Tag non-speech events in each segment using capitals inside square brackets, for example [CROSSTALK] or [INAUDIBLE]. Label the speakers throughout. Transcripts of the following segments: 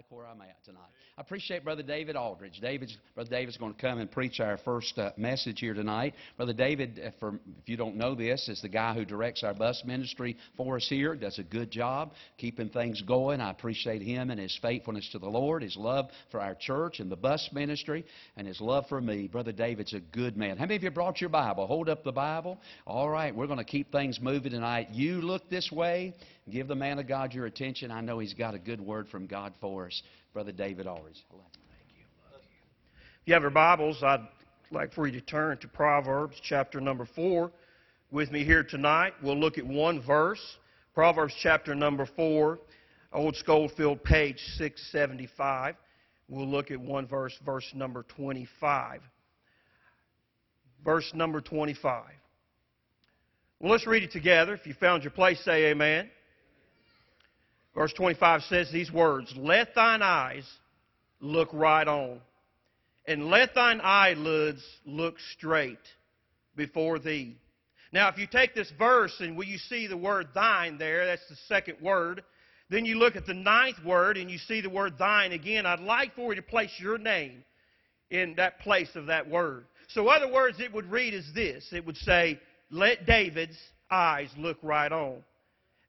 Speaker 1: like where I'm at tonight. I appreciate Brother David Aldridge. David's, Brother David's going to come and preach our first uh, message here tonight. Brother David, uh, for, if you don't know this, is the guy who directs our bus ministry for us here. Does a good job keeping things going. I appreciate him and his faithfulness to the Lord, his love for our church and the bus ministry, and his love for me. Brother David's a good man. How many of you brought your Bible? Hold up the Bible. All right, we're going to keep things moving tonight. You look this way. Give the man of God your attention. I know he's got a good word from God for us. Brother David Aldridge.
Speaker 2: If you have your Bibles, I'd like for you to turn to Proverbs chapter number 4 with me here tonight. We'll look at one verse. Proverbs chapter number 4, Old Scofield, page 675. We'll look at one verse, verse number 25. Verse number 25. Well, let's read it together. If you found your place, say amen. Verse 25 says these words Let thine eyes look right on, and let thine eyelids look straight before thee. Now, if you take this verse and will you see the word thine there, that's the second word. Then you look at the ninth word and you see the word thine again. I'd like for you to place your name in that place of that word. So, other words, it would read as this it would say, Let David's eyes look right on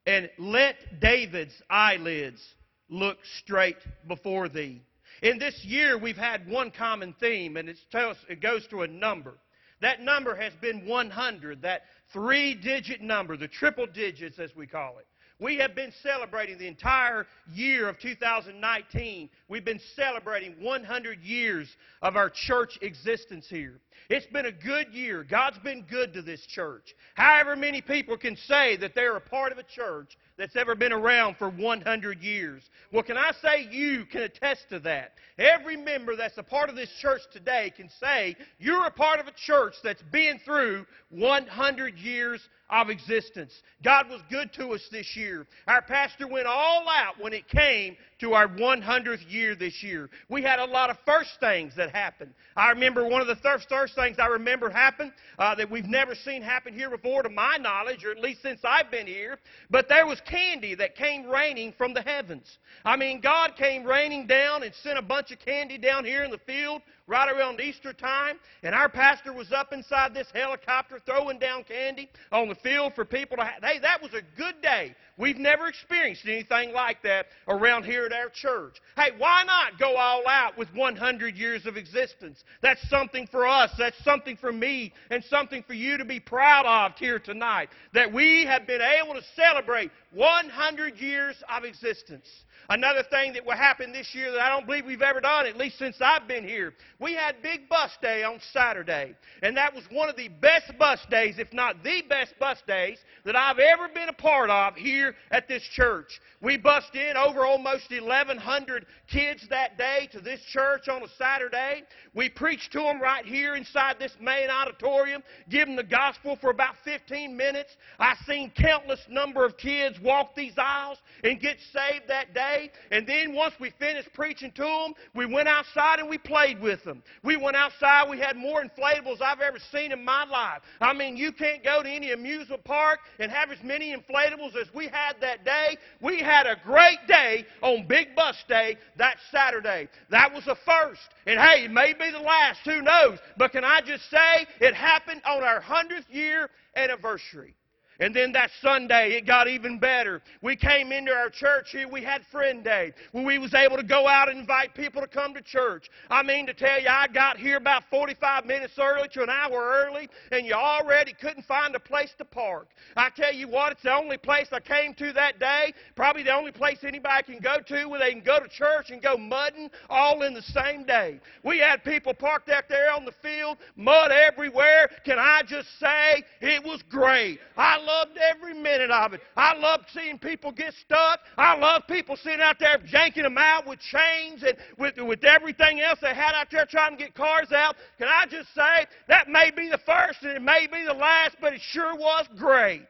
Speaker 2: and let David's eyelids look straight before thee. In this year, we've had one common theme, and it goes to a number. That number has been 100, that three digit number, the triple digits as we call it. We have been celebrating the entire year of 2019. We've been celebrating 100 years of our church existence here. It's been a good year. God's been good to this church. However, many people can say that they're a part of a church that's ever been around for 100 years. Well, can I say you can attest to that? Every member that's a part of this church today can say you're a part of a church that's been through 100 years of existence. God was good to us this year. Our pastor went all out when it came to our 100th year this year. We had a lot of first things that happened. I remember one of the first, first things I remember happened uh, that we've never seen happen here before, to my knowledge, or at least since I've been here. But there was candy that came raining from the heavens. I mean, God came raining down and sent a bunch of candy down here in the field right around Easter time, and our pastor was up inside this helicopter throwing down candy on the field for people to have. Hey, that was a good day. We've never experienced anything like that around here at our church. Hey, why not go all out with 100 years of existence? That's something for us. That's something for me and something for you to be proud of here tonight. That we have been able to celebrate 100 years of existence. Another thing that will happen this year that I don't believe we've ever done, at least since I've been here, we had Big Bus Day on Saturday. And that was one of the best bus days, if not the best bus days, that I've ever been a part of here at this church. We bussed in over almost 1,100 kids that day to this church on a Saturday. We preached to them right here inside this main auditorium, giving the gospel for about 15 minutes. I've seen countless number of kids walk these aisles and get saved that day. And then once we finished preaching to them, we went outside and we played with them. We went outside. We had more inflatables I've ever seen in my life. I mean, you can't go to any amusement park and have as many inflatables as we had that day. We had a great day on Big Bus Day that Saturday. That was the first. And hey, it may be the last. Who knows? But can I just say it happened on our 100th year anniversary. And then that Sunday, it got even better. We came into our church here. We had Friend Day, where we was able to go out and invite people to come to church. I mean to tell you, I got here about 45 minutes early to an hour early, and you already couldn't find a place to park. I tell you what, it's the only place I came to that day. Probably the only place anybody can go to where they can go to church and go mudding all in the same day. We had people parked out there on the field, mud everywhere. Can I just say it was great? I loved every minute of it. I loved seeing people get stuck. I loved people sitting out there janking them out with chains and with, with everything else they had out there trying to get cars out. Can I just say, that may be the first and it may be the last, but it sure was great.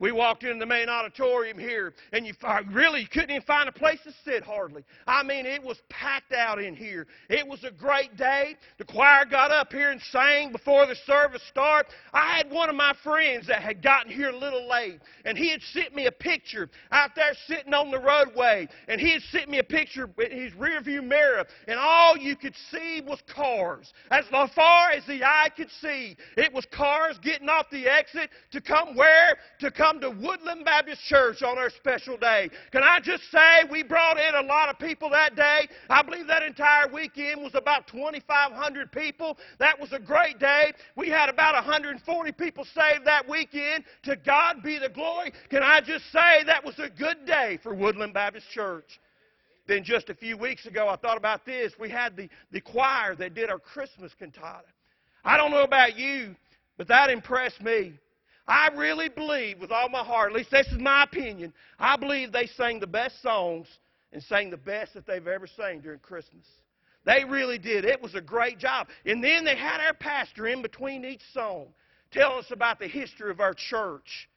Speaker 2: We walked into the main auditorium here, and you really couldn't even find a place to sit hardly. I mean, it was packed out in here. It was a great day. The choir got up here and sang before the service started. I had one of my friends that had gotten here a little late, and he had sent me a picture out there sitting on the roadway, and he had sent me a picture in his rearview mirror, and all you could see was cars. As far as the eye could see, it was cars getting off the exit to come where? To come to Woodland Baptist Church on our special day. Can I just say, we brought in a lot of people that day. I believe that entire weekend was about 2,500 people. That was a great day. We had about 140 people saved that weekend. To God be the glory. Can I just say that was a good day for Woodland Baptist Church? Then just a few weeks ago, I thought about this. We had the, the choir that did our Christmas cantata. I don't know about you, but that impressed me. I really believe with all my heart, at least this is my opinion, I believe they sang the best songs and sang the best that they've ever sang during Christmas. They really did. It was a great job. And then they had our pastor in between each song telling us about the history of our church.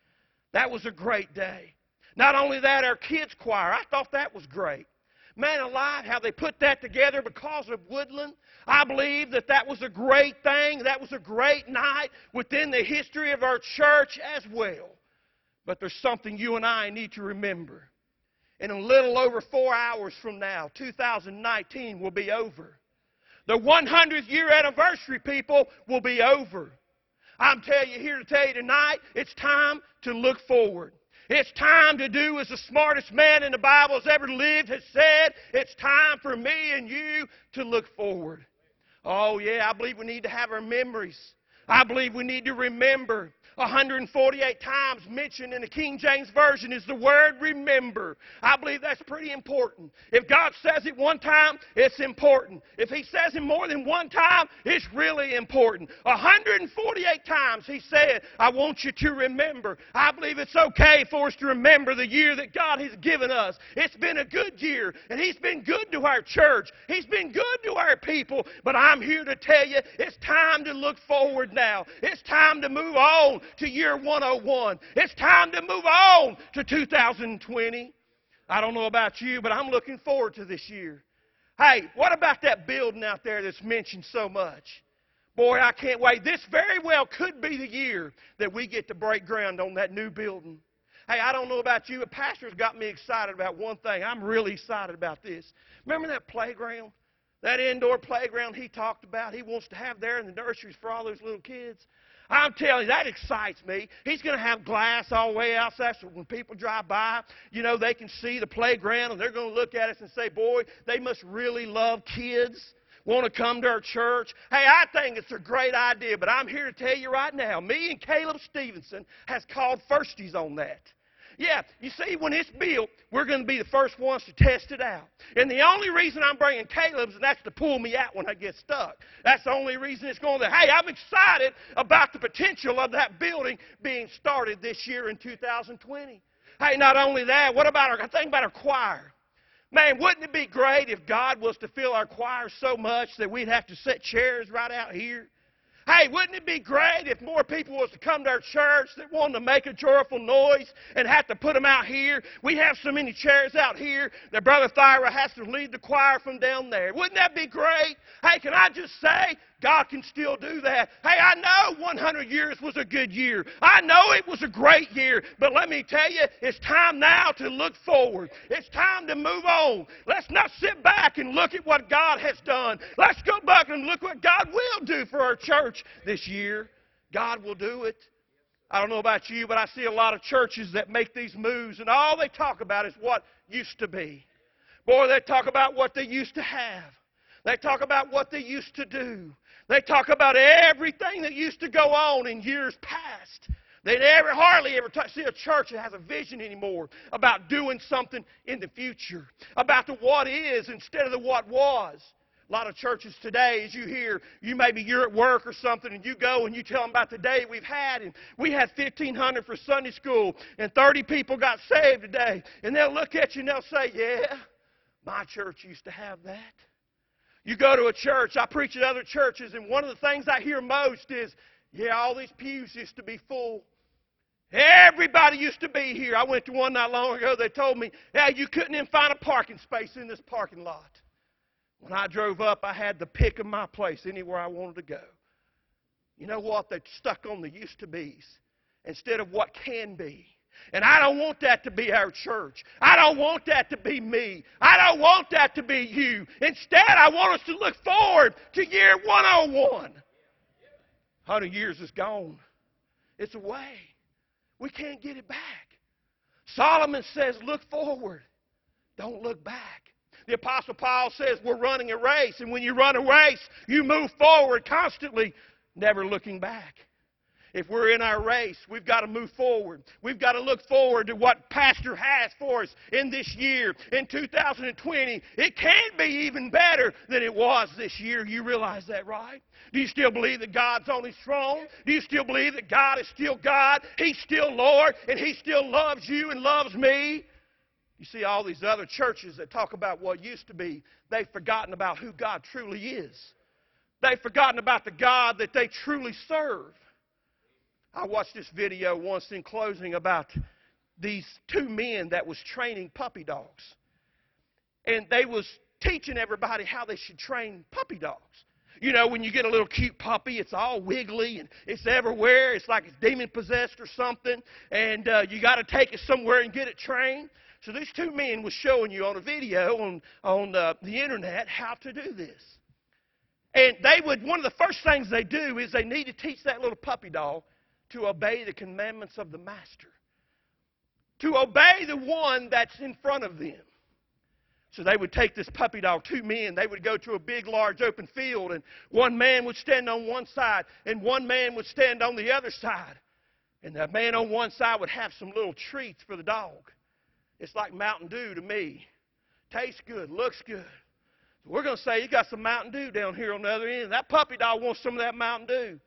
Speaker 2: That was a great day. Not only that, our kids' choir, I thought that was great. Man alive, how they put that together because of Woodland. I believe that that was a great thing. That was a great night within the history of our church as well. But there's something you and I need to remember. In a little over four hours from now, 2019 will be over. The 100th year anniversary, people, will be over. I'm telling you here to tell you tonight, it's time to look forward. It's time to do as the smartest man in the Bible has ever lived has said. It's time for me and you to look forward. Oh, yeah, I believe we need to have our memories. I believe we need to remember 148 times mentioned in the King James Version is the word remember. I believe that's pretty important. If God says it one time, it's important. If He says it more than one time, it's really important. 148 times He said, I want you to remember. I believe it's okay for us to remember the year that God has given us. It's been a good year, and He's been good to our church. He's been good to our people. But I'm here to tell you, it's time to look forward now. It's time to move on to year 101. It's time to move on to 2020. I don't know about you, but I'm looking forward to this year. Hey, what about that building out there that's mentioned so much? Boy, I can't wait. This very well could be the year that we get to break ground on that new building. Hey, I don't know about you, but Pastor's got me excited about one thing. I'm really excited about this. Remember that playground? That indoor playground he talked about, he wants to have there in the nurseries for all those little kids. I'm telling you, that excites me. He's going to have glass all the way outside so when people drive by, you know, they can see the playground and they're going to look at us and say, boy, they must really love kids. Want to come to our church? Hey, I think it's a great idea, but I'm here to tell you right now, me and Caleb Stevenson has called firsties on that. Yeah, you see, when it's built, we're going to be the first ones to test it out. And the only reason I'm bringing Caleb's, and that's to pull me out when I get stuck. That's the only reason it's going there. Hey, I'm excited about the potential of that building being started this year in 2020. Hey, not only that, what about our, think about our choir. Man, wouldn't it be great if God was to fill our choir so much that we'd have to set chairs right out here? Hey, wouldn't it be great if more people was to come to our church that wanted to make a joyful noise and have to put them out here? We have so many chairs out here that Brother Thyra has to lead the choir from down there. Wouldn't that be great? Hey, can I just say, God can still do that. Hey, I know 100 years was a good year. I know it was a great year. But let me tell you, it's time now to look forward. It's time to move on. Let's not sit back and look at what God has done. Let's go back and look what God will do for our church this year. God will do it. I don't know about you, but I see a lot of churches that make these moves, and all they talk about is what used to be. Boy, they talk about what they used to have. They talk about what they used to do. They talk about everything that used to go on in years past. They never, hardly ever see a church that has a vision anymore about doing something in the future, about the what is instead of the what was. A lot of churches today, as you hear, you maybe you're at work or something, and you go and you tell them about the day we've had, and we had 1,500 for Sunday school, and 30 people got saved today, and they'll look at you and they'll say, "Yeah, my church used to have that." You go to a church, I preach at other churches, and one of the things I hear most is, yeah, all these pews used to be full. Everybody used to be here. I went to one not long ago. They told me, yeah, you couldn't even find a parking space in this parking lot. When I drove up, I had the pick of my place anywhere I wanted to go. You know what? They stuck on the used to be's instead of what can be. And I don't want that to be our church. I don't want that to be me. I don't want that to be you. Instead, I want us to look forward to year 101. 100 years is gone, it's away. We can't get it back. Solomon says, look forward, don't look back. The Apostle Paul says we're running a race, and when you run a race, you move forward constantly, never looking back. If we're in our race, we've got to move forward. We've got to look forward to what Pastor has for us in this year, in 2020. It can be even better than it was this year. You realize that, right? Do you still believe that God's on His throne? Do you still believe that God is still God? He's still Lord, and He still loves you and loves me? You see, all these other churches that talk about what used to be, they've forgotten about who God truly is. They've forgotten about the God that they truly serve. I watched this video once in closing about these two men that was training puppy dogs. And they was teaching everybody how they should train puppy dogs. You know, when you get a little cute puppy, it's all wiggly and it's everywhere. It's like it's demon possessed or something. And uh, you got to take it somewhere and get it trained. So these two men was showing you on a video on, on uh, the internet how to do this. And they would, one of the first things they do is they need to teach that little puppy dog to obey the commandments of the master, to obey the one that's in front of them. So they would take this puppy dog, two men, they would go to a big, large open field, and one man would stand on one side, and one man would stand on the other side. And the man on one side would have some little treats for the dog. It's like Mountain Dew to me. Tastes good, looks good. So we're going to say you got some Mountain Dew down here on the other end. That puppy dog wants some of that Mountain Dew.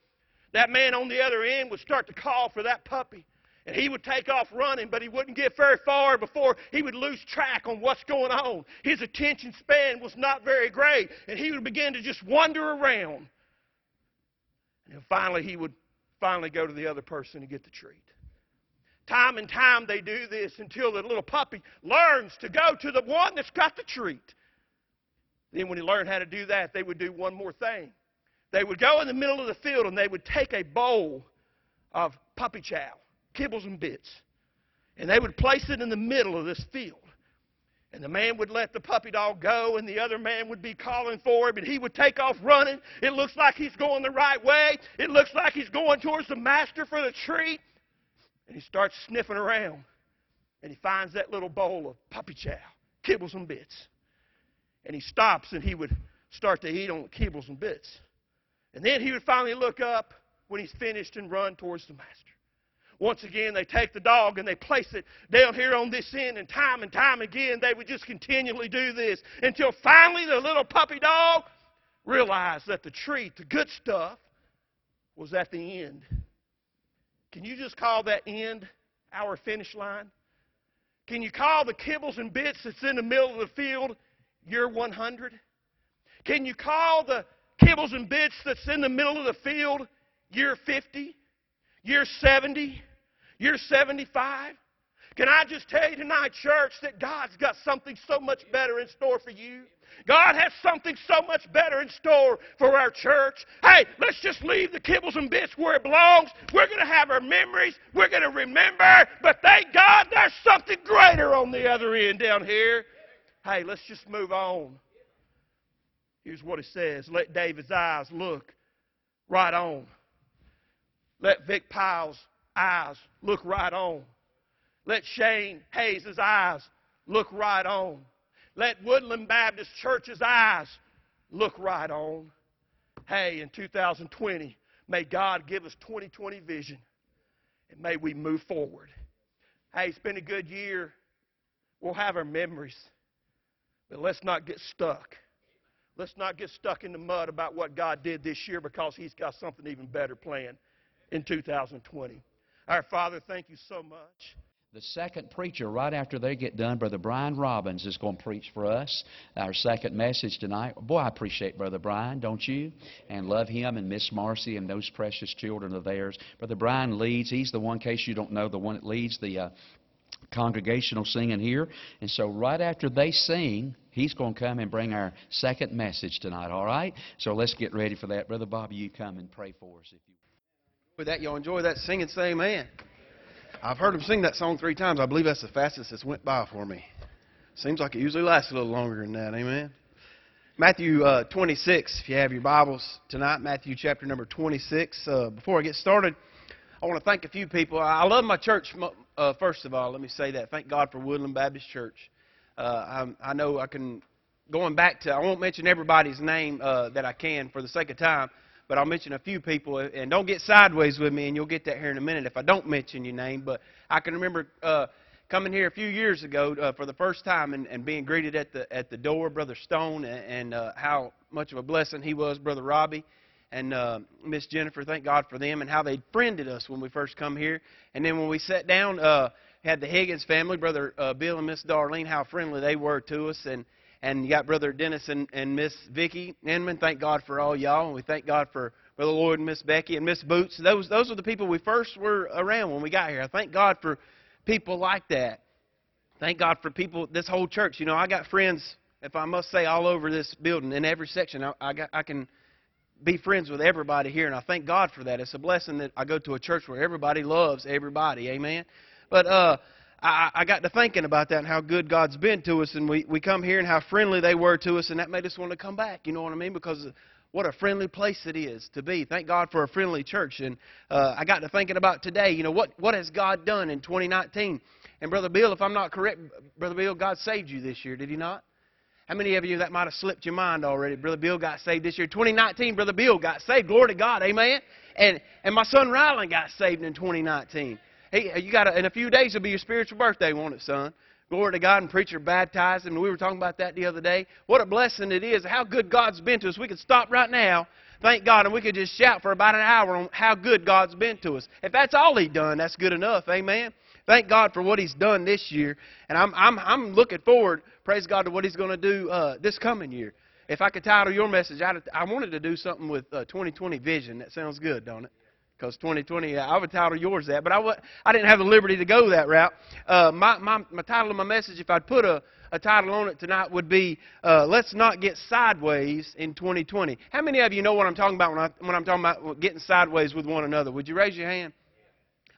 Speaker 2: That man on the other end would start to call for that puppy. And he would take off running, but he wouldn't get very far before he would lose track on what's going on. His attention span was not very great, and he would begin to just wander around. And finally, he would finally go to the other person to get the treat. Time and time they do this until the little puppy learns to go to the one that's got the treat. Then, when he learned how to do that, they would do one more thing. They would go in the middle of the field and they would take a bowl of puppy chow, kibbles and bits, and they would place it in the middle of this field. And the man would let the puppy dog go, and the other man would be calling for him, and he would take off running. It looks like he's going the right way. It looks like he's going towards the master for the treat. And he starts sniffing around, and he finds that little bowl of puppy chow, kibbles and bits. And he stops, and he would start to eat on the kibbles and bits. And then he would finally look up when he's finished and run towards the master. Once again, they take the dog and they place it down here on this end, and time and time again, they would just continually do this until finally the little puppy dog realized that the treat, the good stuff, was at the end. Can you just call that end our finish line? Can you call the kibbles and bits that's in the middle of the field your 100? Can you call the kibbles and bits that's in the middle of the field, year 50, year 70, year 75. Can I just tell you tonight, church, that God's got something so much better in store for you? God has something so much better in store for our church. Hey, let's just leave the kibbles and bits where it belongs. We're going to have our memories. We're going to remember. But thank God there's something greater on the other end down here. Hey, let's just move on. Here's what it says Let David's eyes look right on. Let Vic Pyle's eyes look right on. Let Shane Hayes' eyes look right on. Let Woodland Baptist Church's eyes look right on. Hey, in 2020, may God give us 2020 vision and may we move forward. Hey, it's been a good year. We'll have our memories, but let's not get stuck. Let's not get stuck in the mud about what God did this year because He's got something even better planned in 2020. Our Father, thank you so much
Speaker 1: The second preacher, right after they get done, Brother Brian Robbins is going to preach for us our second message tonight. Boy, I appreciate Brother Brian, don't you? And love him and Miss Marcy and those precious children of theirs. Brother Brian leads. He's the one, case you don't know, the one that leads the uh, congregational singing here. And so, right after they sing, he's going to come and bring our second message tonight. All right? So let's get ready for that. Brother Bobby, you come and pray for us if you.
Speaker 3: With that, y'all enjoy that singing, say amen. I've heard him sing that song three times. I believe that's the fastest it's went by for me. Seems like it usually lasts a little longer than that. Amen. Matthew uh, 26, if you have your Bibles tonight, Matthew chapter number 26. Uh, before I get started, I want to thank a few people. I love my church, uh, first of all. Let me say that. Thank God for Woodland Baptist Church. Uh, I, I know I can, going back to, I won't mention everybody's name uh, that I can for the sake of time but I'll mention a few people. And don't get sideways with me, and you'll get that here in a minute if I don't mention your name. But I can remember uh, coming here a few years ago uh, for the first time and, and being greeted at the at the door, Brother Stone, and, and uh, how much of a blessing he was, Brother Robbie. And uh, Miss Jennifer, thank God for them and how they friended us when we first come here. And then when we sat down, uh, had the Higgins family, Brother uh, Bill and Miss Darlene, how friendly they were to us. And and you got Brother Dennis and, and Miss Vicky Inman. Thank God for all y'all, and we thank God for Brother Lloyd and Miss Becky and Miss Boots. Those those are the people we first were around when we got here. I thank God for people like that. Thank God for people. This whole church. You know, I got friends. If I must say, all over this building, in every section, I, I got I can be friends with everybody here, and I thank God for that. It's a blessing that I go to a church where everybody loves everybody. Amen. But uh, I, I got to thinking about that and how good God's been to us, and we, we come here and how friendly they were to us, and that made us want to come back. You know what I mean? Because what a friendly place it is to be. Thank God for a friendly church. And uh, I got to thinking about today, you know, what, what has God done in 2019? And Brother Bill, if I'm not correct, Brother Bill, God saved you this year, did He not? How many of you that might have slipped your mind already? Brother Bill got saved this year. 2019, Brother Bill got saved. Glory to God. Amen. And and my son Rylan got saved in 2019. Hey, you got in a few days it'll be your spiritual birthday, won't it, son? Glory to God, and preacher baptized him. We were talking about that the other day. What a blessing it is, how good God's been to us. We could stop right now, thank God, and we could just shout for about an hour on how good God's been to us. If that's all He's done, that's good enough. Amen. Thank God for what He's done this year. And I'm, I'm, I'm looking forward, praise God, to what He's going to do uh, this coming year. If I could title your message, I'd, I wanted to do something with uh, 2020 vision. That sounds good, don't it? Because 2020, I would title yours that, but I, w- I didn't have the liberty to go that route. Uh, my, my, my title of my message, if I'd put a, a title on it tonight, would be uh, Let's Not Get Sideways in 2020. How many of you know what I'm talking about when, I, when I'm talking about getting sideways with one another? Would you raise your hand?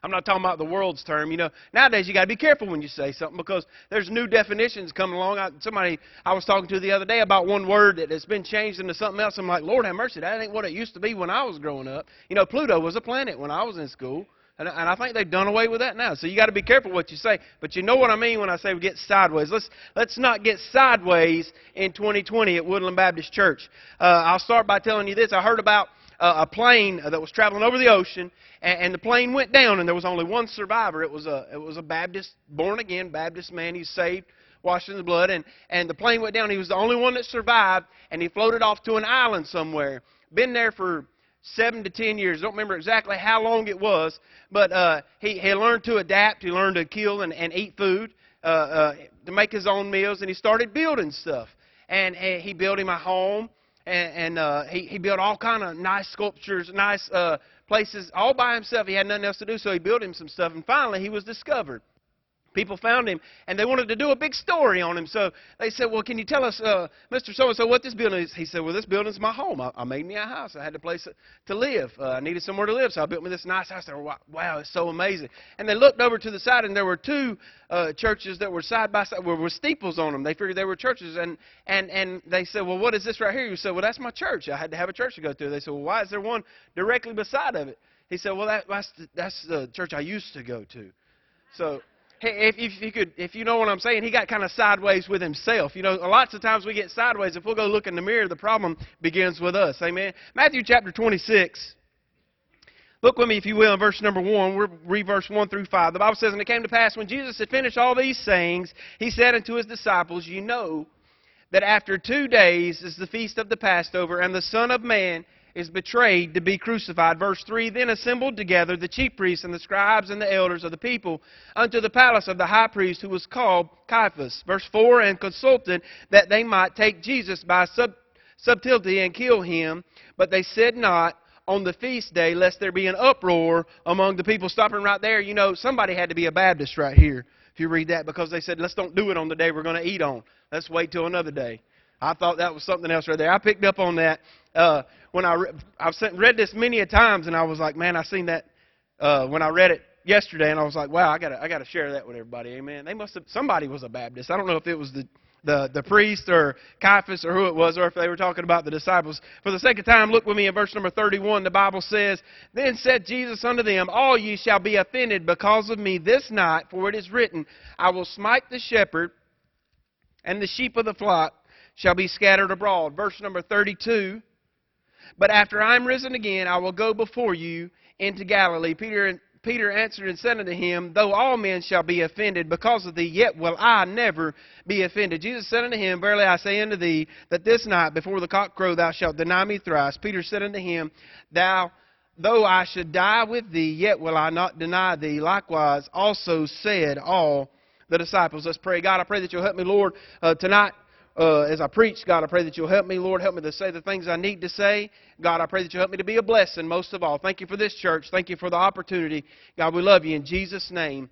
Speaker 3: I'm not talking about the world's term. You know, nowadays you got to be careful when you say something because there's new definitions coming along. I, somebody I was talking to the other day about one word that has been changed into something else. I'm like, Lord have mercy, that ain't what it used to be when I was growing up. You know, Pluto was a planet when I was in school. And, and I think they've done away with that now. So you got to be careful what you say. But you know what I mean when I say we get sideways. Let's let's not get sideways in 2020 at Woodland Baptist Church. Uh, I'll start by telling you this. I heard about a plane that was traveling over the ocean, and, and the plane went down, and there was only one survivor. It was a it was a Baptist, born again Baptist man. He's saved, washed in the blood, and and the plane went down. He was the only one that survived, and he floated off to an island somewhere. Been there for seven to ten years. Don't remember exactly how long it was, but uh, he he learned to adapt. He learned to kill and, and eat food, uh, uh, to make his own meals, and he started building stuff. And he built him a home and, and uh, he, he built all kind of nice sculptures, nice uh, places, all by himself. He had nothing else to do, so he built him some stuff. And finally, he was discovered. People found him, and they wanted to do a big story on him. So they said, "Well, can you tell us, uh, Mr. So and So, what this building is?" He said, "Well, this building's my home. I, I made me a house. I had a place to live. Uh, I needed somewhere to live, so I built me this nice house." They were, "Wow, it's so amazing!" And they looked over to the side, and there were two uh, churches that were side by side, with steeples on them. They figured they were churches, and and and they said, "Well, what is this right here?" He said, "Well, that's my church. I had to have a church to go to." They said, "Well, why is there one directly beside of it?" He said, "Well, that, that's the, that's the church I used to go to." So if, if you could, if you know what I'm saying, he got kind of sideways with himself. You know, lots of times we get sideways. If we'll go look in the mirror, the problem begins with us. Amen. Matthew chapter 26. Look with me, if you will, in verse number 1. We'll read verse 1 through 5. The Bible says, And it came to pass, when Jesus had finished all these sayings, he said unto his disciples, You know that after two days is the feast of the Passover, and the Son of Man is betrayed to be crucified. Verse 3 Then assembled together the chief priests and the scribes and the elders of the people unto the palace of the high priest who was called Caiaphas. Verse 4 And consulted that they might take Jesus by sub- subtlety and kill him, but they said not on the feast day, lest there be an uproar among the people. Stopping right there, you know, somebody had to be a Baptist right here. If you read that, because they said, let's don't do it on the day we're going to eat on. Let's wait till another day. I thought that was something else right there. I picked up on that uh, when I re- I've read this many a times, and I was like, man, I seen that uh, when I read it yesterday, and I was like, wow, I gotta I gotta share that with everybody. Amen. They must have somebody was a Baptist. I don't know if it was the the, the priest or Caiaphas or who it was, or if they were talking about the disciples. For the of time, look with me in verse number 31. The Bible says, Then said Jesus unto them, All ye shall be offended because of me this night, for it is written, I will smite the shepherd, and the sheep of the flock shall be scattered abroad. Verse number 32. But after I am risen again, I will go before you into Galilee. Peter Peter answered and said unto him, Though all men shall be offended because of thee, yet will I never be offended. Jesus said unto him, Verily I say unto thee, that this night before the cock crow thou shalt deny me thrice. Peter said unto him, Thou, though I should die with thee, yet will I not deny thee. Likewise also said all the disciples. Let's pray. God, I pray that you'll help me, Lord, uh, tonight uh, as I preach, God, I pray that you'll help me, Lord. Help me to say the things I need to say. God, I pray that you'll help me to be a blessing most of all. Thank you for this church. Thank you for the opportunity. God, we love you in Jesus' name.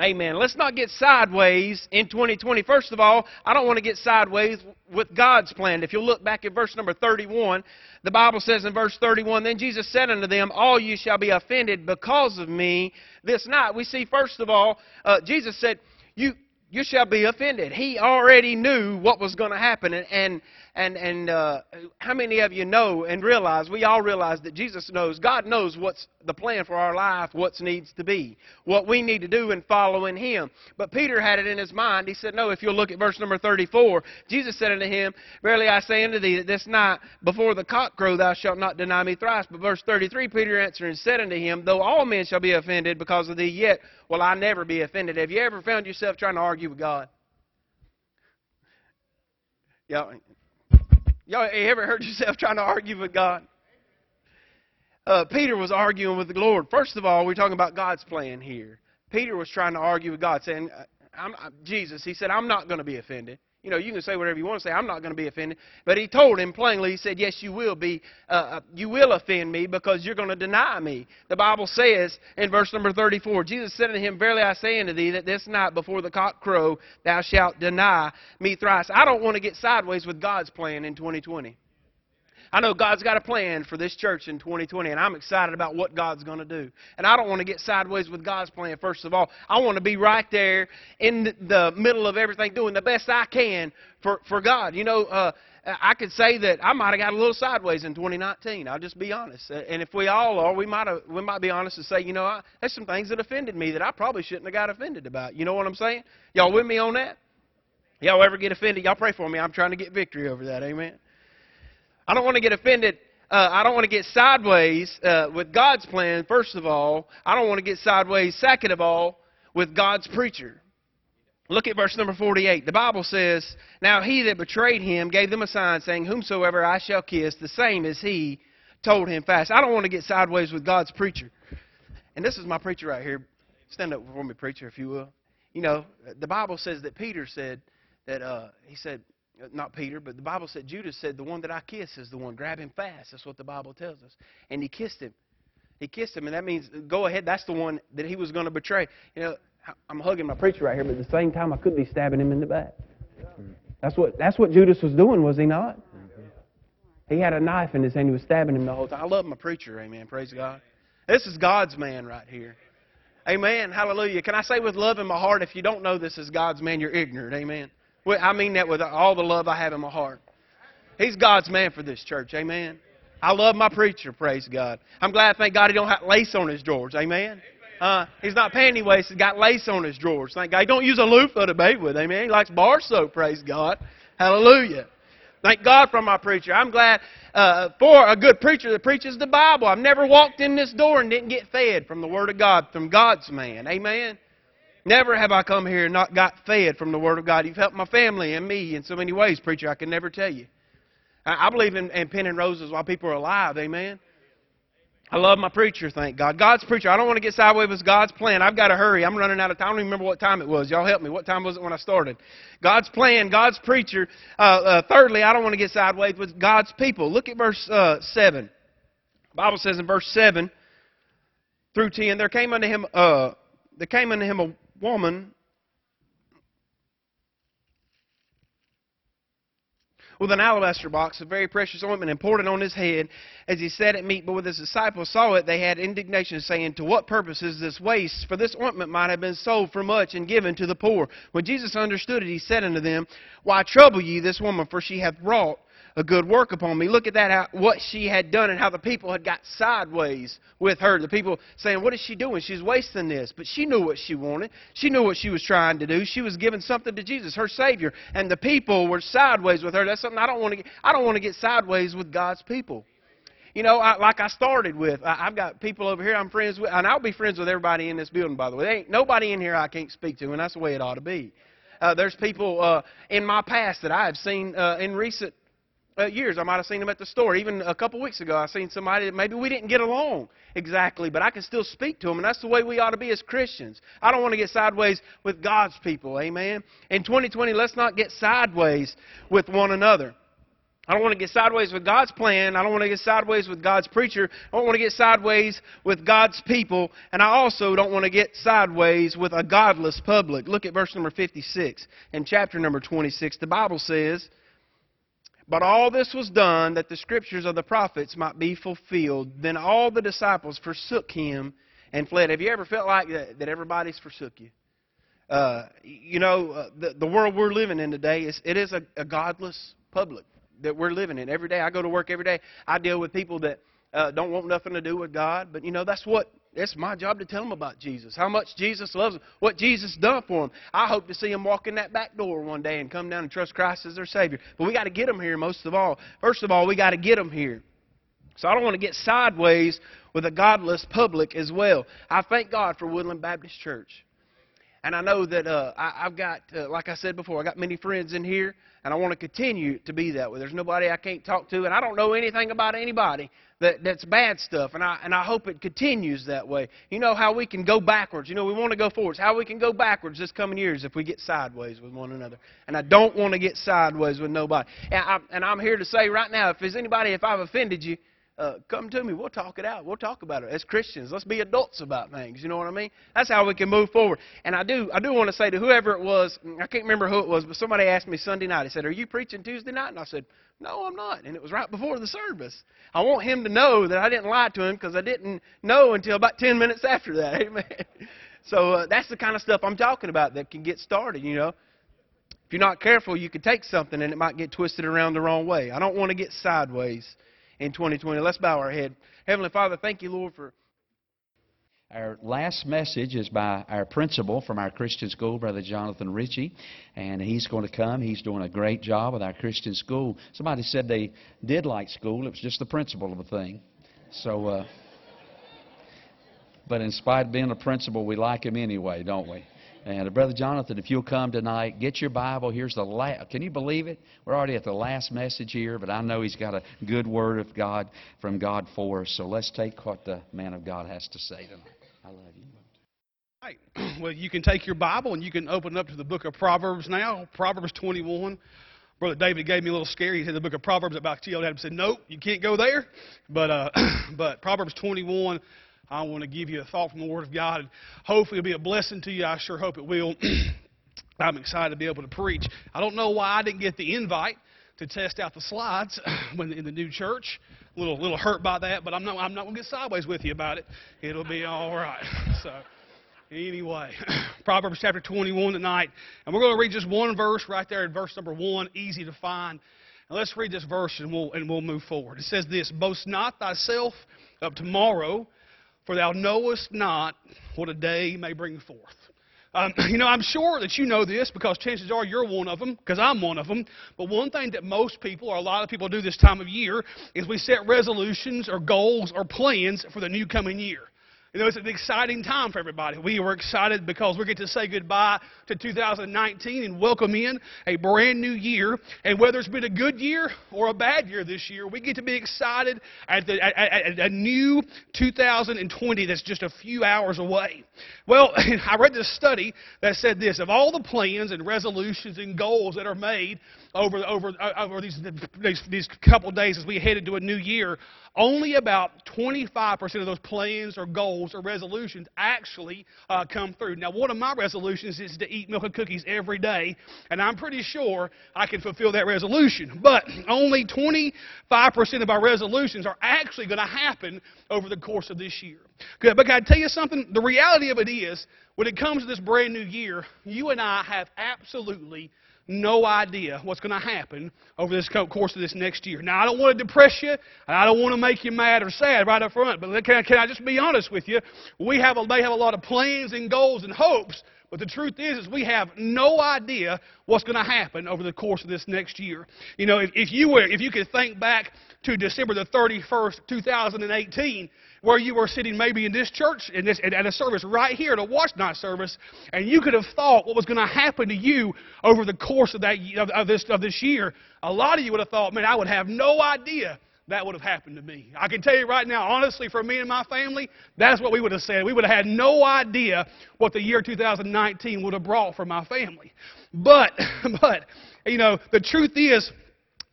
Speaker 3: Amen. Let's not get sideways in 2020. First of all, I don't want to get sideways with God's plan. If you'll look back at verse number 31, the Bible says in verse 31, Then Jesus said unto them, All you shall be offended because of me this night. We see, first of all, uh, Jesus said, You you shall be offended. He already knew what was going to happen. And, and, and, and uh, how many of you know and realize, we all realize that Jesus knows, God knows what's the plan for our life, what needs to be, what we need to do in following Him. But Peter had it in his mind. He said, No, if you'll look at verse number 34, Jesus said unto him, Verily I say unto thee that this night before the cock crow thou shalt not deny me thrice. But verse 33, Peter answered and said unto him, Though all men shall be offended because of thee, yet will I never be offended. Have you ever found yourself trying to argue with God? Y'all, y'all ever heard yourself trying to argue with God? Uh, Peter was arguing with the Lord. First of all, we're talking about God's plan here. Peter was trying to argue with God, saying, I'm, I'm, Jesus, he said, I'm not going to be offended. You know, you can say whatever you want to say. I'm not going to be offended. But he told him plainly, he said, Yes, you will be. Uh, uh you will offend me because you're going to deny me. The Bible says in verse number 34, Jesus said unto him, Verily I say unto thee that this night before the cock crow thou shalt deny me thrice. I don't want to get sideways with God's plan in 2020. I know God's got a plan for this church in 2020, and I'm excited about what God's going to do. And I don't want to get sideways with God's plan, first of all. I want to be right there in the middle of everything, doing the best I can for, for God. You know, uh, I could say that I might have got a little sideways in 2019. I'll just be honest. And if we all are, we might we might be honest and say, you know, I, there's some things that offended me that I probably shouldn't have got offended about. You know what I'm saying? Y'all with me on that? Y'all ever get offended? Y'all pray for me. I'm trying to get victory over that. Amen. I don't want to get offended. Uh, I don't want to get sideways uh, with God's plan, first of all. I don't want to get sideways, second of all, with God's preacher. Look at verse number 48. The Bible says, Now he that betrayed him gave them a sign, saying, Whomsoever I shall kiss, the same as he told him fast. I don't want to get sideways with God's preacher. And this is my preacher right here. Stand up for me, preacher, if you will. You know, the Bible says that Peter said that, uh, he said, Uh, not Peter, but the Bible said Judas said, The one that I kiss is the one. Grab him fast. That's what the Bible tells us. And he kissed him. He kissed him, and that means go ahead. That's the one that he was going to betray. You know, I'm hugging my preacher right here, but at the same time, I could be stabbing him in the back. That's what that's what Judas was doing, was he not? He had a knife in his hand. He was stabbing him the whole time. I love my preacher. Amen. Praise God. This is God's man right here. Amen. Hallelujah. Can I say with love in my heart, if you don't know this is God's man, you're ignorant. Amen. I mean that with all the love I have in my heart. He's God's man for this church. Amen. I love my preacher. Praise God. I'm glad, thank God, he don't have lace on his drawers. Amen. Uh, he's not panty waist. He's got lace on his drawers. Thank God. He don't use a loofah to bathe with. Amen. He likes bar soap. Praise God. Hallelujah. Thank God for my preacher. I'm glad uh, for a good preacher that preaches the Bible. I've never walked in this door and didn't get fed from the Word of God, from God's man. Amen. Never have I come here and not got fed from the Word of God. You've helped my family and me in so many ways, preacher, I can never tell you. I I believe in, in pinning roses while people are alive. Amen. I love my preacher, thank God. God's preacher. I don't want to get sideways with God's plan. I've got to hurry. I'm running out of time. I don't remember what time it was. Y'all help me. What time was it when I started? God's plan, God's preacher. Uh, uh, thirdly, I don't want to get sideways with God's people. Look at verse uh, 7. The Bible says in verse 7 through 10, there came unto him, uh, there came unto him a woman with an alabaster box of very precious ointment and poured it on his head as he sat at meat. But when his disciples saw it, they had indignation, saying, To what purpose is this waste? For this ointment might have been sold for much and given to the poor. When Jesus understood it, he said unto them, Why trouble ye this woman? For she hath wrought a good work upon me. Look at that, how, what she had done and how the people had got sideways with her. The people saying, What is she doing? She's wasting this. But she knew what she wanted. She knew what she was trying to do. She was giving something to Jesus, her Savior. And the people were sideways with her. That's something I don't want to get. I don't want to get sideways with God's people. You know, I, like I started with, I, I've got people over here I'm friends with, and I'll be friends with everybody in this building, by the way. There ain't nobody in here I can't speak to, and that's the way it ought to be. Uh, there's people uh, in my past that I have seen uh, in recent uh, years. I might have seen them at the store. Even a couple weeks ago, I seen somebody that maybe we didn't get along exactly, but I can still speak to them, and that's the way we ought to be as Christians. I don't want to get sideways with God's people. Amen. In 2020, let's not get sideways with one another. I don't want to get sideways with God's plan. I don't want to get sideways with God's preacher. I don't want to get sideways with God's people. And I also don't want to get sideways with a godless public. Look at verse number 56 in chapter number 26. The Bible says, But all this was done that the scriptures of the prophets might be fulfilled. Then all the disciples forsook him and fled. Have you ever felt like that, that everybody's forsook you? Uh, you know, uh, the, the world we're living in today, is, it is a, a godless public that we're living in. Every day I go to work every day, I deal with people that uh, don't want nothing to do with God. But, you know, that's what, it's my job to tell them about Jesus, how much Jesus loves them, what Jesus done for them. I hope to see them walk in that back door one day and come down and trust Christ as their Savior. But we got to get them here most of all. First of all, we got to get them here. So I don't want to get sideways with a godless public as well. I thank God for Woodland Baptist Church. And I know that uh, I, I've got, uh, like I said before, I got many friends in here, and I want to continue to be that way. There's nobody I can't talk to, and I don't know anything about anybody that, that's bad stuff, and I, and I hope it continues that way. You know how we can go backwards. You know, we want to go forwards. How we can go backwards this coming years if we get sideways with one another. And I don't want to get sideways with nobody. And, I, and I'm here to say right now, if there's anybody, if I've offended you, uh, come to me. We'll talk it out. We'll talk about it as Christians. Let's be adults about things. You know what I mean? That's how we can move forward. And I do, I do want to say to whoever it was, I can't remember who it was, but somebody asked me Sunday night. He said, "Are you preaching Tuesday night?" And I said, "No, I'm not." And it was right before the service. I want him to know that I didn't lie to him because I didn't know until about ten minutes after that. [LAUGHS] Amen. So uh, that's the kind of stuff I'm talking about that can get started. You know. If you're not careful, you could take something and it might get twisted around the wrong way. I don't want to get sideways in 2020. Let's bow our head. Heavenly Father, thank you, Lord, for.
Speaker 1: Our last message is by our principal from our Christian school, Brother Jonathan Ritchie, and he's going to come. He's doing a great job with our Christian school. Somebody said they did like school, it was just the principle of the thing. So, uh, but in spite of being a principal, we like him anyway, don't we? And uh, Brother Jonathan, if you'll come tonight, get your Bible. Here's the last. Can you believe it? We're already at the last message here, but I know he's got a good word of God from God for us. So let's take what the man of God has to say tonight. I love you.
Speaker 4: Right. [CLEARS THROAT] Well, you can take your Bible and you can open up to the book of Proverbs now, Proverbs 21. Brother David gave me a little scare. He said the book of Proverbs about yelled at said, Nope, you can't go there. But uh, [CLEARS THROAT] but Proverbs 21, I want to give you a thought from the Word of God. And hopefully it'll be a blessing to you. I sure hope it will. [CLEARS THROAT] I'm excited to be able to preach. I don't know why I didn't get the invite to test out the slides [CLEARS THROAT] when in the new church. A little little hurt by that, but I'm not I'm not gonna get sideways with you about it. It'll be all right. [LAUGHS] So. Anyway, [CLEARS THROAT] Proverbs chapter 21 tonight, and we're going to read just one verse right there in verse number one, easy to find. And let's read this verse and we'll, and we'll move forward. It says this Boast not thyself of tomorrow, for thou knowest not what a day may bring forth. Um, [CLEARS THROAT] you know, I'm sure that you know this because chances are you're one of them, because I'm one of them. But one thing that most people, or a lot of people, do this time of year is we set resolutions or goals or plans for the new coming year.
Speaker 2: You know, it's an exciting time for everybody. We were excited because we get to say goodbye to 2019 and welcome in a brand new year. And whether it's been a good year or a bad year this year, we get to be excited at, the, at, at, at a new 2020 that's just a few hours away. Well, [LAUGHS] I read this study that said this of all the plans and resolutions and goals that are made over, over, uh, over these, these, these couple days as we head into a new year, only about 25% of those plans or goals or resolutions actually uh, come through. Now, one of my resolutions is to eat milk and cookies every day, and I'm pretty sure I can fulfill that resolution. But only 25% of our resolutions are actually going to happen over the course of this year. Good, but can I tell you something? The reality of it is, when it comes to this brand new year, you and I have absolutely no idea what's going to happen over this course of this next year. Now, I don't want to depress you, and I don't want to make you mad or sad right up front, but can I, can I just be honest with you? We have a, may have a lot of plans and goals and hopes, but the truth is, is we have no idea what's going to happen over the course of this next year. You know, if, if you were, if you could think back to December the 31st, 2018, where you were sitting maybe in this church, in this, at a service right here, at a watch night service, and you could have thought what was going to happen to you over the course of, that, of, of, this, of this year, a lot of you would have thought, man, I would have no idea that would have happened to me. I can tell you right now, honestly, for me and my family, that's what we would have said. We would have had no idea what the year 2019 would have brought for my family. But, [LAUGHS] but, you know, the truth is,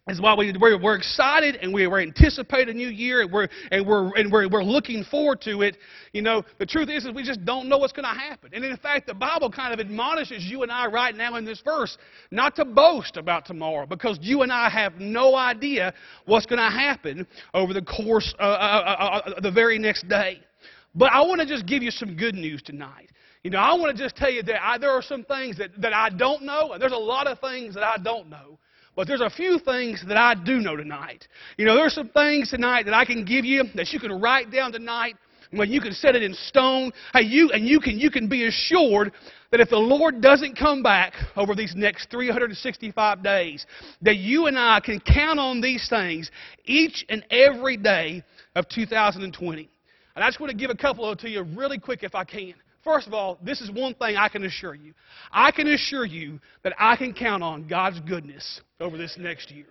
Speaker 2: is why we, we're, we're, excited and we, we're anticipating a new year and, we're, and, we're, and we're, we're looking forward to it. You know, the truth is, is we just don't know what's going to happen. And in fact, the Bible kind of admonishes you and I right now in this verse not to boast about tomorrow because you and I have no idea what's going to happen over the course of uh, uh, uh, the very next day. But I want to just give you some good news tonight. You know, I want to just tell you that I, there are some things that, that I don't know, and there's a lot of things that I don't know. But there's a few things that I do know tonight. You know, there's some things tonight that I can give you that you can write down tonight. When you can set it in stone, hey, you and you can you can be assured that if the Lord doesn't come back over these next 365 days, that you and I can count on these things each and every day of 2020. And I just want to give a couple of to you really quick if I can. First of all, this is one thing I can assure you. I can assure you that I can count on God's goodness over this next year.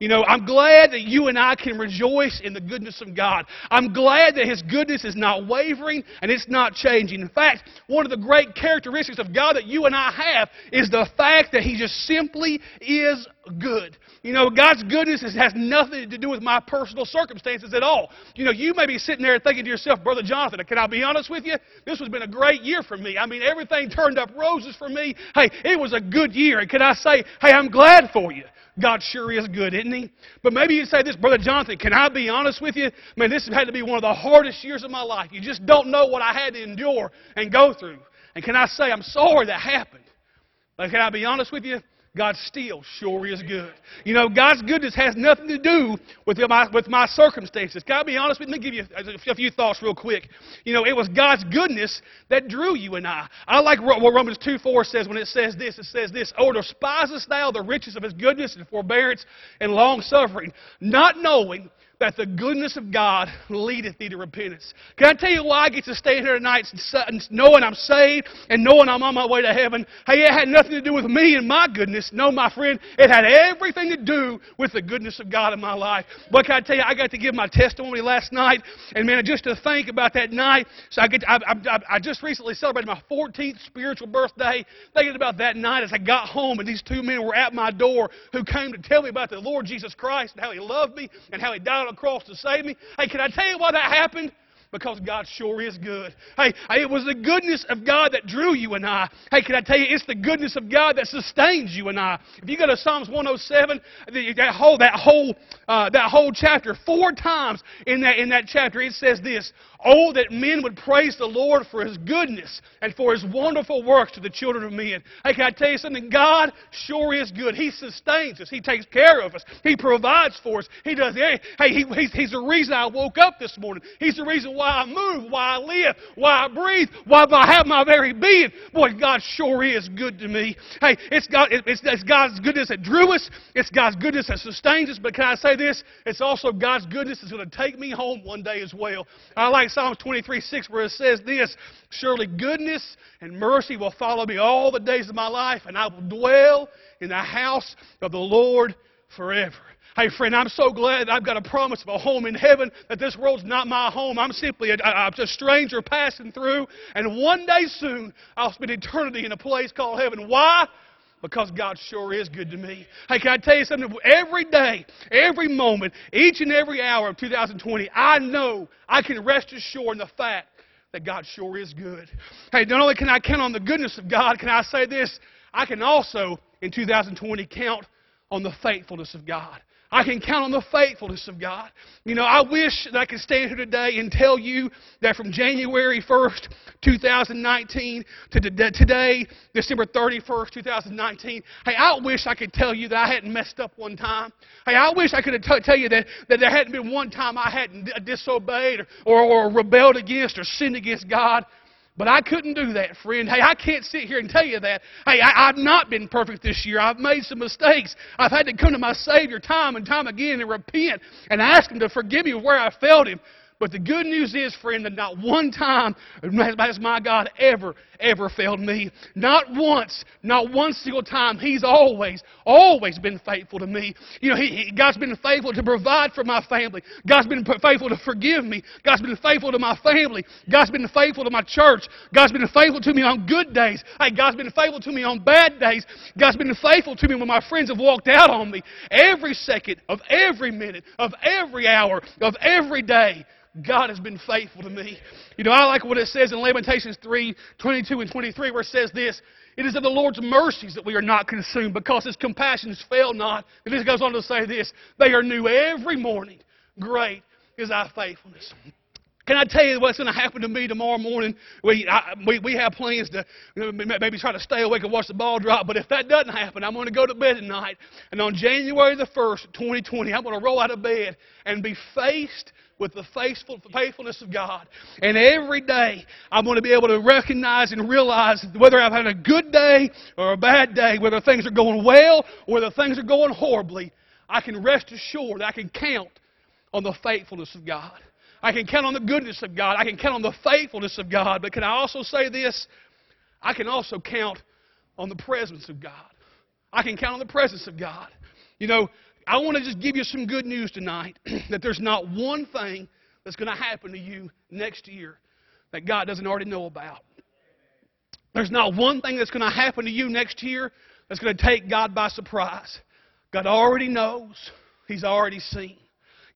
Speaker 2: You know, I'm glad that you and I can rejoice in the goodness of God. I'm glad that His goodness is not wavering and it's not changing. In fact, one of the great characteristics of God that you and I have is the fact that He just simply is good. You know, God's goodness has nothing to do with my personal circumstances at all. You know, you may be sitting there thinking to yourself, Brother Jonathan, can I be honest with you? This has been a great year for me. I mean, everything turned up roses for me. Hey, it was a good year. And can I say, hey, I'm glad for you. God sure is good, isn't He? But maybe you say this, Brother Jonathan, can I be honest with you? Man, this had to be one of the hardest years of my life. You just don't know what I had to endure and go through. And can I say, I'm sorry that happened. But can I be honest with you? God still sure is good. You know, God's goodness has nothing to do with my, with my circumstances. I be honest with? Let me give you a few thoughts real quick. You know, it was God's goodness that drew you and I. I like what Romans 2 4 says when it says this. It says this, Oh, despisest thou the riches of his goodness and forbearance and long suffering, not knowing that the goodness of God leadeth thee to repentance. Can I tell you why I get to stay here tonight knowing I'm saved and knowing I'm on my way to heaven? Hey, it had nothing to do with me and my goodness. No, my friend, it had everything to do with the goodness of God in my life. But can I tell you, I got to give my testimony last night, and man, just to think about that night, so I, get to, I, I, I just recently celebrated my 14th spiritual birthday, thinking about that night as I got home, and these two men were at my door who came to tell me about the Lord Jesus Christ and how He loved me and how He died on cross to save me. Hey, can I tell you why that happened? Because God sure is good. Hey, it was the goodness of God that drew you and I. Hey, can I tell you, it's the goodness of God that sustains you and I. If you go to Psalms 107, that whole that whole uh, that whole chapter, four times in that in that chapter, it says this: Oh, that men would praise the Lord for His goodness and for His wonderful works to the children of men. Hey, can I tell you something? God sure is good. He sustains us. He takes care of us. He provides for us. He does. Hey, he, he's, he's the reason I woke up this morning. He's the reason why I move, why I live, why I breathe, why I have my very being. Boy, God sure is good to me. Hey, it's, God, it's, it's God's goodness that drew us. It's God's goodness that sustains us. But can I say this? It's also God's goodness that's going to take me home one day as well. I like Psalms 23 6 where it says this Surely goodness and mercy will follow me all the days of my life, and I will dwell in the house of the Lord forever. Hey, friend, I'm so glad I've got a promise of a home in heaven, that this world's not my home. I'm simply a, a, a stranger passing through, and one day soon I'll spend eternity in a place called heaven. Why? Because God sure is good to me. Hey, can I tell you something? Every day, every moment, each and every hour of 2020, I know I can rest assured in the fact that God sure is good. Hey, not only can I count on the goodness of God, can I say this? I can also, in 2020, count on the faithfulness of God. I can count on the faithfulness of God. You know, I wish that I could stand here today and tell you that from January 1st, 2019 to today, December 31st, 2019, hey, I wish I could tell you that I hadn't messed up one time. Hey, I wish I could t- tell you that, that there hadn't been one time I hadn't disobeyed or, or, or rebelled against or sinned against God. But I couldn't do that, friend. Hey, I can't sit here and tell you that. Hey, I, have not been perfect this year. I've made some mistakes. I've had to come to my Savior time and time again and repent and ask Him to forgive me where I failed Him. But the good news is, friend, that not one time has my God ever, ever failed me. Not once, not one single time. He's always, always been faithful to me. You know, he, he, God's been faithful to provide for my family. God's been faithful to forgive me. God's been faithful to my family. God's been faithful to my church. God's been faithful to me on good days. Hey, God's been faithful to me on bad days. God's been faithful to me when my friends have walked out on me. Every second of every minute of every hour of every day. God has been faithful to me. You know, I like what it says in Lamentations 3 22 and 23, where it says this It is of the Lord's mercies that we are not consumed, because his compassions fail not. And this goes on to say this They are new every morning. Great is thy faithfulness. Can I tell you what's going to happen to me tomorrow morning? We, I, we, we have plans to maybe try to stay awake and watch the ball drop, but if that doesn't happen, I'm going to go to bed at night. And on January the 1st, 2020, I'm going to roll out of bed and be faced with the faithful, faithfulness of God. And every day, I'm going to be able to recognize and realize whether I've had a good day or a bad day, whether things are going well or whether things are going horribly. I can rest assured I can count on the faithfulness of God. I can count on the goodness of God. I can count on the faithfulness of God. But can I also say this? I can also count on the presence of God. I can count on the presence of God. You know, I want to just give you some good news tonight [CLEARS THROAT] that there's not one thing that's going to happen to you next year that God doesn't already know about. There's not one thing that's going to happen to you next year that's going to take God by surprise. God already knows, He's already seen.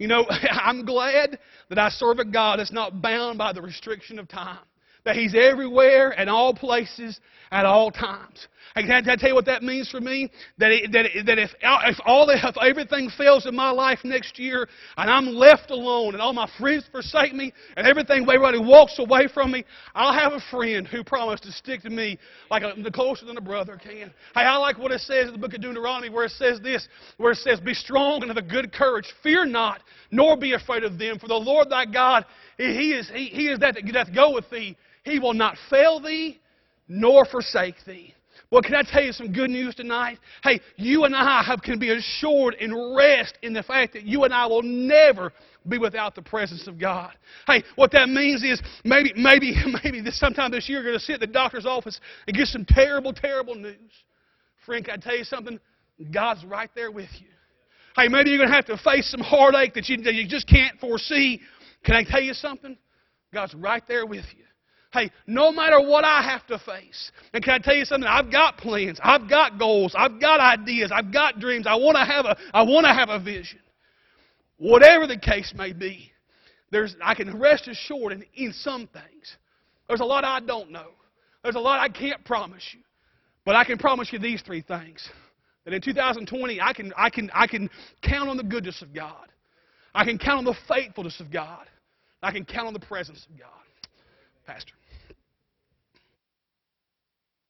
Speaker 2: You know, [LAUGHS] I'm glad that I serve a God that's not bound by the restriction of time that He's everywhere and all places at all times. And can I tell you what that means for me? That, it, that, it, that if, if, all if everything fails in my life next year and I'm left alone and all my friends forsake me and everything, everybody walks away from me, I'll have a friend who promised to stick to me like a, closer than a brother can. Hey, I like what it says in the book of Deuteronomy where it says this, where it says, Be strong and of a good courage. Fear not, nor be afraid of them. For the Lord thy God, He is, he, he is that that doth go with thee. He will not fail thee nor forsake thee. Well, can I tell you some good news tonight? Hey, you and I have, can be assured and rest in the fact that you and I will never be without the presence of God. Hey, what that means is maybe, maybe, [LAUGHS] maybe this, sometime this year you're going to sit in the doctor's office and get some terrible, terrible news. Can I tell you something? God's right there with you. Hey, maybe you're going to have to face some heartache that you, that you just can't foresee. Can I tell you something? God's right there with you. Hey, no matter what I have to face, and can I tell you something? I've got plans, I've got goals, I've got ideas, I've got dreams. I want to have a, I want to have a vision. Whatever the case may be, there's, I can rest assured in, in some things. There's a lot I don't know. There's a lot I can't promise you. But I can promise you these three things. That in 2020, I can, I can, I can count on the goodness of God. I can count on the faithfulness of God. I can count on the presence of God. Pastor.